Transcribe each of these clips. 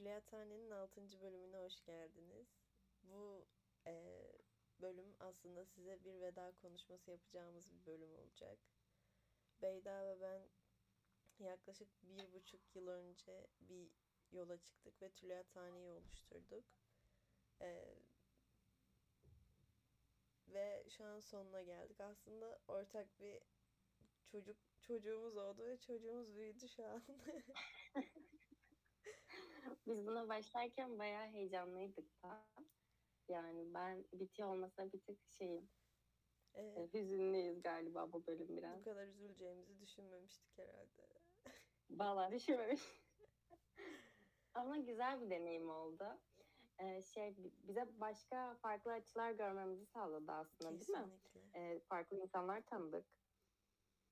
Tülyathane'nin 6. bölümüne hoş geldiniz. Bu e, bölüm aslında size bir veda konuşması yapacağımız bir bölüm olacak. Beyda ve ben yaklaşık bir buçuk yıl önce bir yola çıktık ve Tülyathane'yi oluşturduk. E, ve şu an sonuna geldik. Aslında ortak bir çocuk çocuğumuz oldu ve çocuğumuz büyüdü şu an. Biz buna başlarken bayağı heyecanlıydık da. Yani ben bitiyor olmasına bir tık şeyim. Evet. e, Hüzünlüyüz galiba bu bölüm biraz. Bu kadar üzüleceğimizi düşünmemiştik herhalde. Vallahi düşünmemiş. Ama güzel bir deneyim oldu. Ee, şey bize başka farklı açılar görmemizi sağladı aslında değil mi? Kesinlikle. Ee, farklı insanlar tanıdık.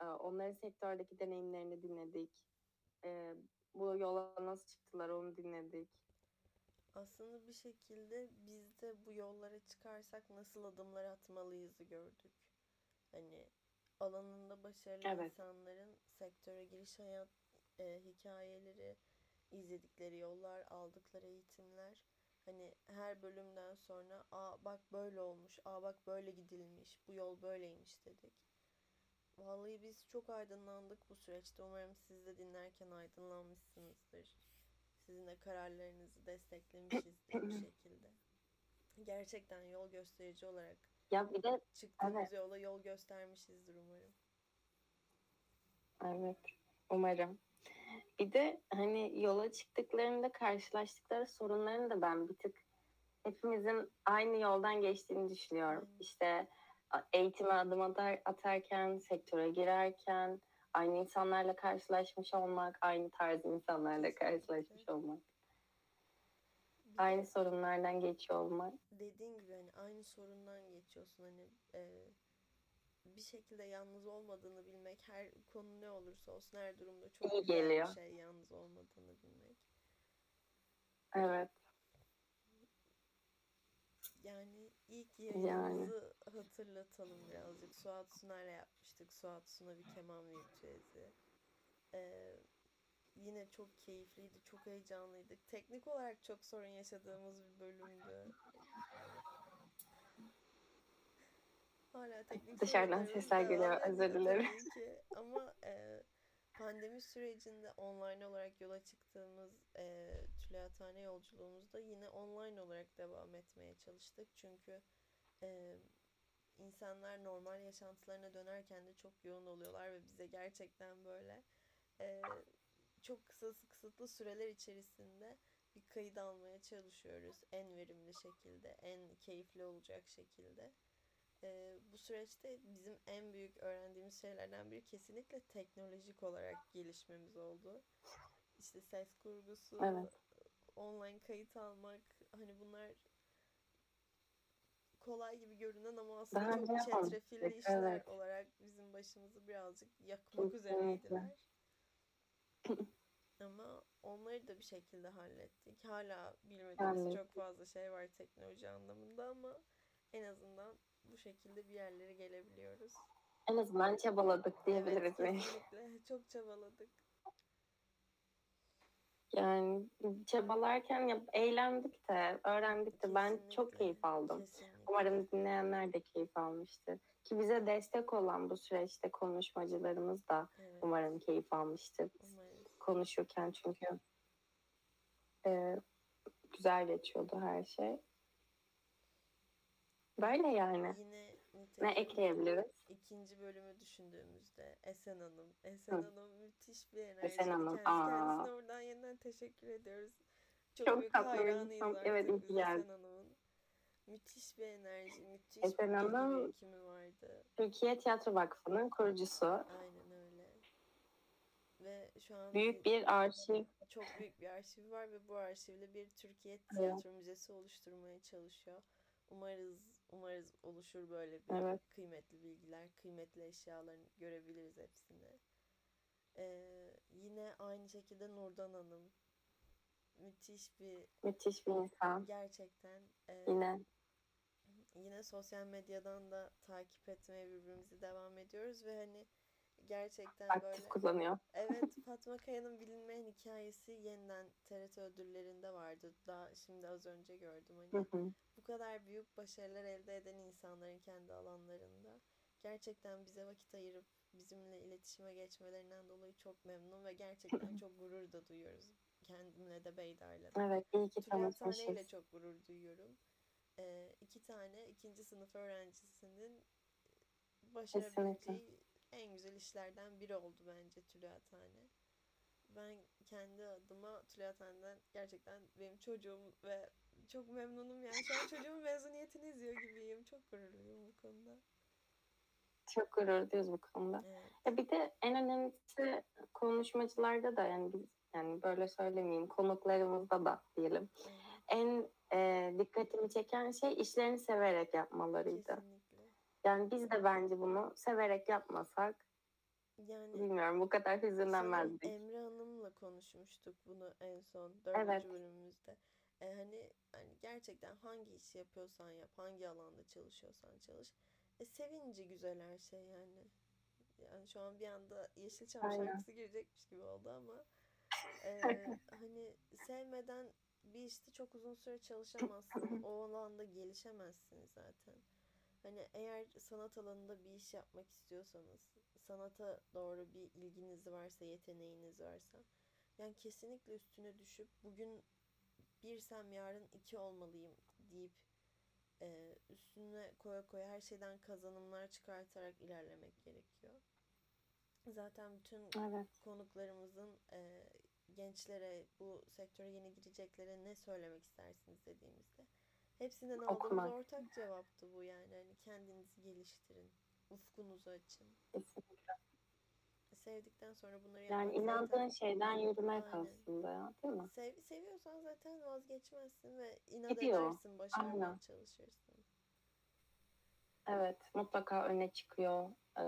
Ee, onların sektördeki deneyimlerini dinledik. Ee, bu yola nasıl çıktılar onu dinledik. Aslında bir şekilde biz de bu yollara çıkarsak nasıl adımlar atmalıyızı gördük. Hani alanında başarılı Evet. insanların sektöre giriş hayat e, hikayeleri, izledikleri yollar, aldıkları eğitimler. Hani her bölümden sonra aa bak böyle olmuş, aa bak böyle gidilmiş, bu yol böyleymiş dedik. Vallahi biz çok aydınlandık bu süreçte. Umarım siz de dinlerken aydınlanmışsınızdır. Sizin de kararlarınızı desteklemişizdir bu şekilde. Gerçekten yol gösterici olarak Ya bir de çıktığımız Evet. yola yol göstermişizdir umarım. Evet, umarım. Bir de hani yola çıktıklarında karşılaştıkları sorunların da ben bir tık hepimizin aynı yoldan geçtiğini düşünüyorum. Aynen. İşte eğitime adım atar, atarken, sektöre girerken aynı insanlarla karşılaşmış olmak, aynı tarz insanlarla karşılaşmış olmak, aynı sorunlardan geçiyor olmak. dediğin gibi hani aynı sorundan geçiyorsun hani e, bir şekilde yalnız olmadığını bilmek her konu ne olursa olsun her durumda çok İyi geliyor. bir şey yalnız olmadığını bilmek. Evet, Yani ilk Yani. Hatırlatalım birazcık. Suat Sunar'la yapmıştık. Suat Suna bir keman virtüezi. Ee, yine çok keyifliydi, çok heyecanlıydık. Teknik olarak çok sorun yaşadığımız bir bölümdü. Hala teknik Dışarıdan sesler geliyor, özür dilerim. Ama e, pandemi sürecinde online olarak yola çıktığımız e, Tülyathane yolculuğumuzda yine online olarak devam etmeye çalıştık. Çünkü e, insanlar normal yaşantılarına dönerken de çok yoğun oluyorlar ve bize gerçekten böyle e, çok kısa kısıtlı süreler içerisinde bir kayıt almaya çalışıyoruz. En verimli şekilde, en keyifli olacak şekilde. Ee, bu süreçte bizim en büyük öğrendiğimiz şeylerden biri kesinlikle teknolojik olarak gelişmemiz oldu. İşte ses kurgusu, Evet. online kayıt almak, hani bunlar kolay gibi görünen ama aslında Daha çok çetrefilli işler evet. olarak bizim başımızı birazcık yakmak Kesinlikle. üzereydiler. Ama onları da bir şekilde hallettik. Hala bilmediğimiz Hallettik. çok fazla şey var teknoloji anlamında ama en azından bu şekilde bir yerlere gelebiliyoruz. En azından çabaladık diyebiliriz. Evet, kesinlikle. Çok çabaladık. Yani çabalarken ya, eğlendik de, öğrendik de. Ben çok Kesinlikle. keyif aldım. Kesinlikle. Umarım dinleyenler de keyif almıştır. Ki bize destek olan bu süreçte konuşmacılarımız da Evet, umarım keyif almıştır. umarız. Konuşurken çünkü e, güzel geçiyordu her şey. Böyle yani. Yine Ne ekleyebiliriz? ikinci bölümü düşündüğümüzde Esen Hanım. Esen Hı. Hanım müthiş bir enerji. Esen Hanım, Kendisi, aa. kendisine oradan yeniden teşekkür ediyoruz. Çok, Çok büyük hayranıyız insan. artık Evet. Esen Hanım'ın. Müthiş bir enerji, müthiş Esen bir Hanım- birikimi vardı. Türkiye Tiyatro Vakfı'nın kurucusu. Aynen öyle. Ve şu an Büyük bir arşiv. çok büyük bir arşiv var ve bu arşivle bir Türkiye Tiyatro Müzesi oluşturmaya çalışıyor. Umarız umarız oluşur böyle bir Evet. kıymetli bilgiler, kıymetli eşyalarını görebiliriz hepsini. Ee, yine aynı şekilde Nurdan Hanım müthiş bir Müthiş bir insan. gerçekten e, Yine yine sosyal medyadan da takip etmeye birbirimizi devam ediyoruz ve hani gerçekten Aktif böyle kullanıyor. evet Fatma Kaya'nın bilinmeyen hikayesi yeniden TRT ödüllerinde vardı. Daha şimdi az önce gördüm hani hı. bu kadar büyük başarılar elde eden insanların kendi alanlarında gerçekten bize vakit ayırıp bizimle iletişime geçmelerinden dolayı çok memnun ve gerçekten çok gurur da duyuyoruz. Kendimle de Beyda'yla da. Evet, iyi ki Tane ile tanışmışız. çok gurur duyuyorum. Ee, iki tane ikinci sınıf öğrencisinin başarabileceği en güzel işlerden biri oldu bence Tülay Tane. Ben kendi adıma Tülay Tane'den gerçekten benim çocuğum ve çok memnunum yani. Şu an çocuğumun mezuniyetini izliyor gibiyim. Çok gururluyum bu konuda. Çok gurur duyuyoruz bu konuda. Evet. Ya bir de en önemlisi konuşmacılarda da yani biz yani böyle söylemeyeyim konuklarımızda da diyelim. evet, En e, dikkatimi çeken şey işlerini severek yapmalarıydı. Kesinlikle. Yani biz de bence bunu severek yapmasak Yani bilmiyorum bu kadar hüzünlenmezdik. Emre Hanım'la konuşmuştuk bunu en son dördüncü Evet. bölümümüzde. E, hani hani gerçekten hangi işi yapıyorsan yap, hangi alanda çalışıyorsan çalış. E, sevinci güzel her şey yani. Yani şu an bir anda Yeşilçam Aynen. şarkısı girecekmiş gibi oldu ama e, hani sevmeden bir işte çok uzun süre çalışamazsın. O alanda gelişemezsin zaten. Hani eğer sanat alanında bir iş yapmak istiyorsanız, sanata doğru bir ilginiz varsa, yeteneğiniz varsa, yani kesinlikle üstüne düşüp bugün birsem yarın iki olmalıyım deyip e, üstüne koya koya her şeyden kazanımlar çıkartarak ilerlemek gerekiyor. Zaten bütün Evet. konuklarımızın e, gençlere, bu sektöre yeni gireceklere ne söylemek istersiniz dediğimizde hepsinden aldığımız Okumak. ortak cevaptı bu yani. Hani kendinizi geliştirin, ufkunuzu açın. Kesinlikle. Sevdikten sonra bunları Yani inandığın zaten şeyden yürümek Aynen. aslında ya, değil mi? sev, seviyorsan zaten vazgeçmezsin ve inat Gidiyor. edersin, başarmaya Aynen. çalışırsın. Evet, mutlaka öne çıkıyor. Ee,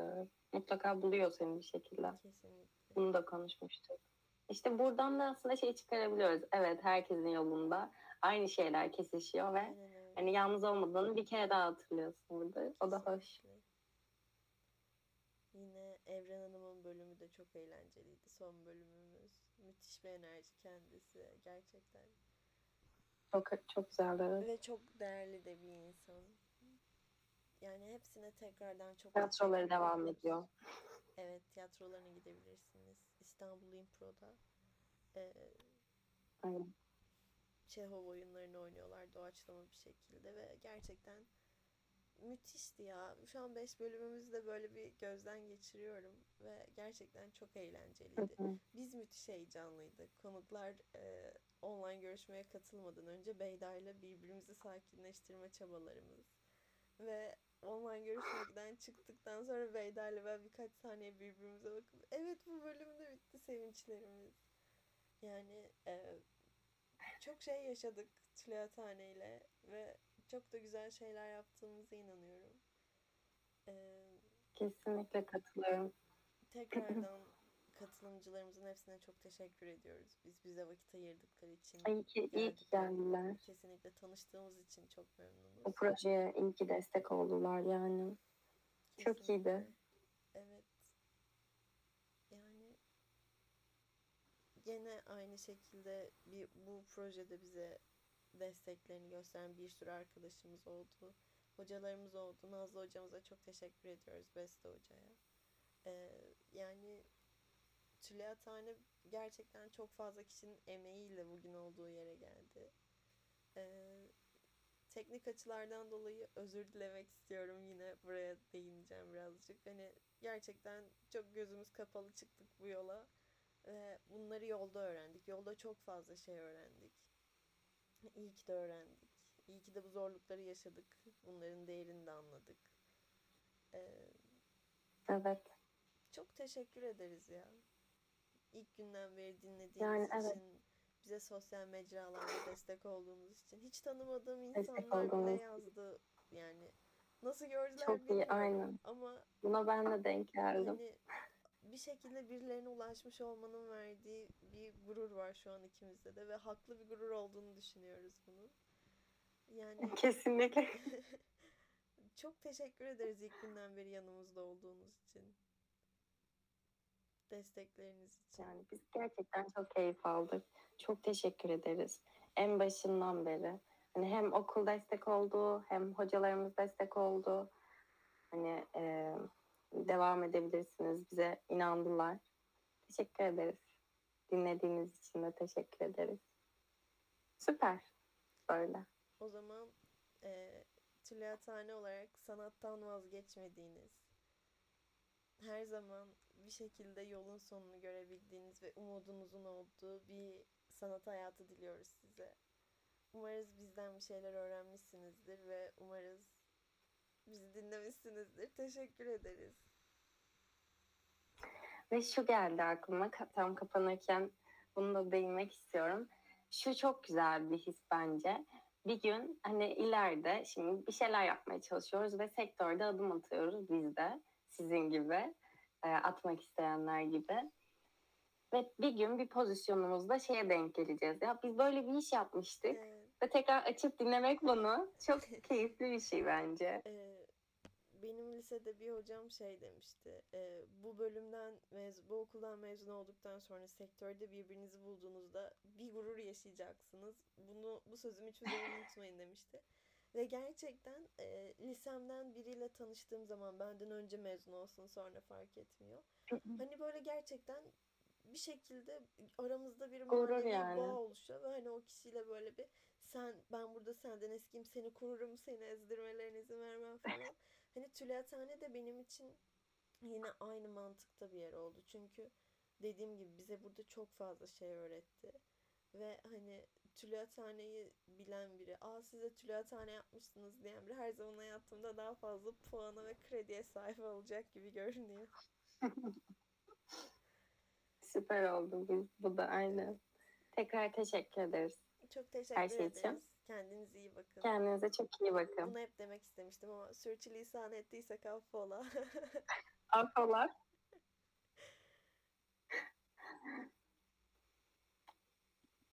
mutlaka buluyor seni bir şekilde. Kesinlikle. Bunu da konuşmuştuk. İşte buradan da aslında şey çıkarabiliyoruz. Evet, herkesin yolunda aynı şeyler kesişiyor ve öyle. hani yalnız olmadığını bir kere daha hatırlıyorsun burada. O da hoş. Kesinlikle. Yine Evren Hanım'ın bölümü de çok eğlenceliydi. Son bölümümüz. Müthiş bir enerji kendisi. Gerçekten. Çok çok güzeldi. evet. Ve çok değerli de bir insan. Yani hepsine tekrardan çok Tiyatroları devam ediyor. Evet tiyatrolarına gidebilirsiniz. İstanbul Impro'da. Ee, Aynen. Çehov oyunlarını oynuyorlar doğaçlama bir şekilde ve gerçekten müthişti ya. Şu an 5 bölümümüzde böyle bir gözden geçiriyorum ve gerçekten çok Hı eğlenceliydi. hı. Biz müthiş heyecanlıydık. Konuklar e, online görüşmeye katılmadan önce Beyda ile birbirimizi sakinleştirme çabalarımız ve online görüşmekten çıktıktan sonra Beyda ile ben birkaç saniye birbirimize bakıp evet bu bölüm de bitti sevinçlerimiz. Yani e, çok şey yaşadık Tülay Tane ile ve çok da güzel şeyler yaptığımıza inanıyorum. E, Kesinlikle katılıyorum. tekrardan katılımcılarımızın hepsine çok teşekkür ediyoruz. Biz bize vakit ayırdıkları için. İyi ki, iyi ki geldiler. Kesinlikle tanıştığımız için çok memnunuz. O projeye iyi ki destek oldular yani. çok iyiydi. Kesinlikle. Evet. Yani gene aynı şekilde bir bu projede bize desteklerini gösteren bir sürü arkadaşımız oldu. Hocalarımız oldu. Nazlı hocamıza çok teşekkür ediyoruz. Beste hocaya. Ee, yani Tülay Atane gerçekten çok fazla kişinin emeğiyle bugün olduğu yere geldi. Ee, teknik açılardan dolayı özür dilemek istiyorum. Yine buraya değineceğim birazcık. Hani gerçekten çok gözümüz kapalı çıktık bu yola. Ve bunları yolda öğrendik. Yolda çok fazla şey öğrendik. İyi ki de öğrendik. İyi ki de bu zorlukları yaşadık. Bunların değerini de anladık. Ee, Evet. çok teşekkür ederiz ya. İlk günden beri dinlediğiniz Yani için, evet. bize sosyal mecralarda destek olduğunuz için. Hiç tanımadığım insanlar bile yazdı. Yani nasıl gördüler Çok iyi, aynen. Ama Buna ben de denk geldim. hani bir şekilde birilerine ulaşmış olmanın verdiği bir gurur var şu an ikimizde de ve haklı bir gurur olduğunu düşünüyoruz bunun. Yani Kesinlikle. çok teşekkür ederiz ilk günden beri yanımızda olduğunuz için. Destekleriniz için. Yani biz gerçekten çok keyif aldık. Çok teşekkür ederiz. En başından beri. Hani hem okul destek oldu, hem hocalarımız destek oldu. Hani e, devam edebilirsiniz. Bize inandılar. Teşekkür ederiz. Dinlediğiniz için de teşekkür ederiz. Süper. Böyle. O zaman e, tülyathane olarak sanattan vazgeçmediğiniz, her zaman bir şekilde yolun sonunu görebildiğiniz ve umudunuzun olduğu bir sanat hayatı diliyoruz size. Umarız bizden bir şeyler öğrenmişsinizdir ve umarız bizi dinlemişsinizdir. Teşekkür ederiz. Ve şu geldi aklıma tam kapanırken bunu da değinmek istiyorum. Şu çok güzel bir his bence. Bir gün hani ileride şimdi bir şeyler yapmaya çalışıyoruz ve sektörde adım atıyoruz biz de sizin gibi e, atmak isteyenler gibi. Ve bir gün bir pozisyonumuzda şeye denk geleceğiz. Ya biz böyle bir iş yapmıştık Evet. ve tekrar açıp dinlemek bunu çok keyifli bir şey bence. Ee, benim lisede bir hocam şey demişti. e, bu bölümden mez bu okuldan mezun olduktan sonra sektörde birbirinizi bulduğunuzda bir gurur yaşayacaksınız. Bunu bu sözümü hiçbir zaman unutmayın demişti. Ve gerçekten e, lisemden biriyle tanıştığım zaman benden önce mezun olsun sonra fark etmiyor. Hani böyle gerçekten bir şekilde aramızda bir manevi yani. bağ oluşuyor ve hani o kişiyle böyle bir sen ben burada senden eskiyim seni korurum seni ezdirmelerine izin vermem falan. Hani tülyathane de benim için yine aynı mantıkta bir yer oldu. Çünkü dediğim gibi bize burada çok fazla şey öğretti. Ve hani tülathaneyi bilen biri, aa size tülathane yapmışsınız diyen biri her zaman hayatımda daha fazla puana ve krediye sahip olacak gibi görünüyor. Süper oldu bu, bu da aynı. Tekrar teşekkür ederiz. Çok teşekkür Her şey ederiz. Için. Kendinize iyi bakın. Kendinize çok iyi bakın. Bunu hep demek istemiştim ama sürçülisan ettiysek affola. affola.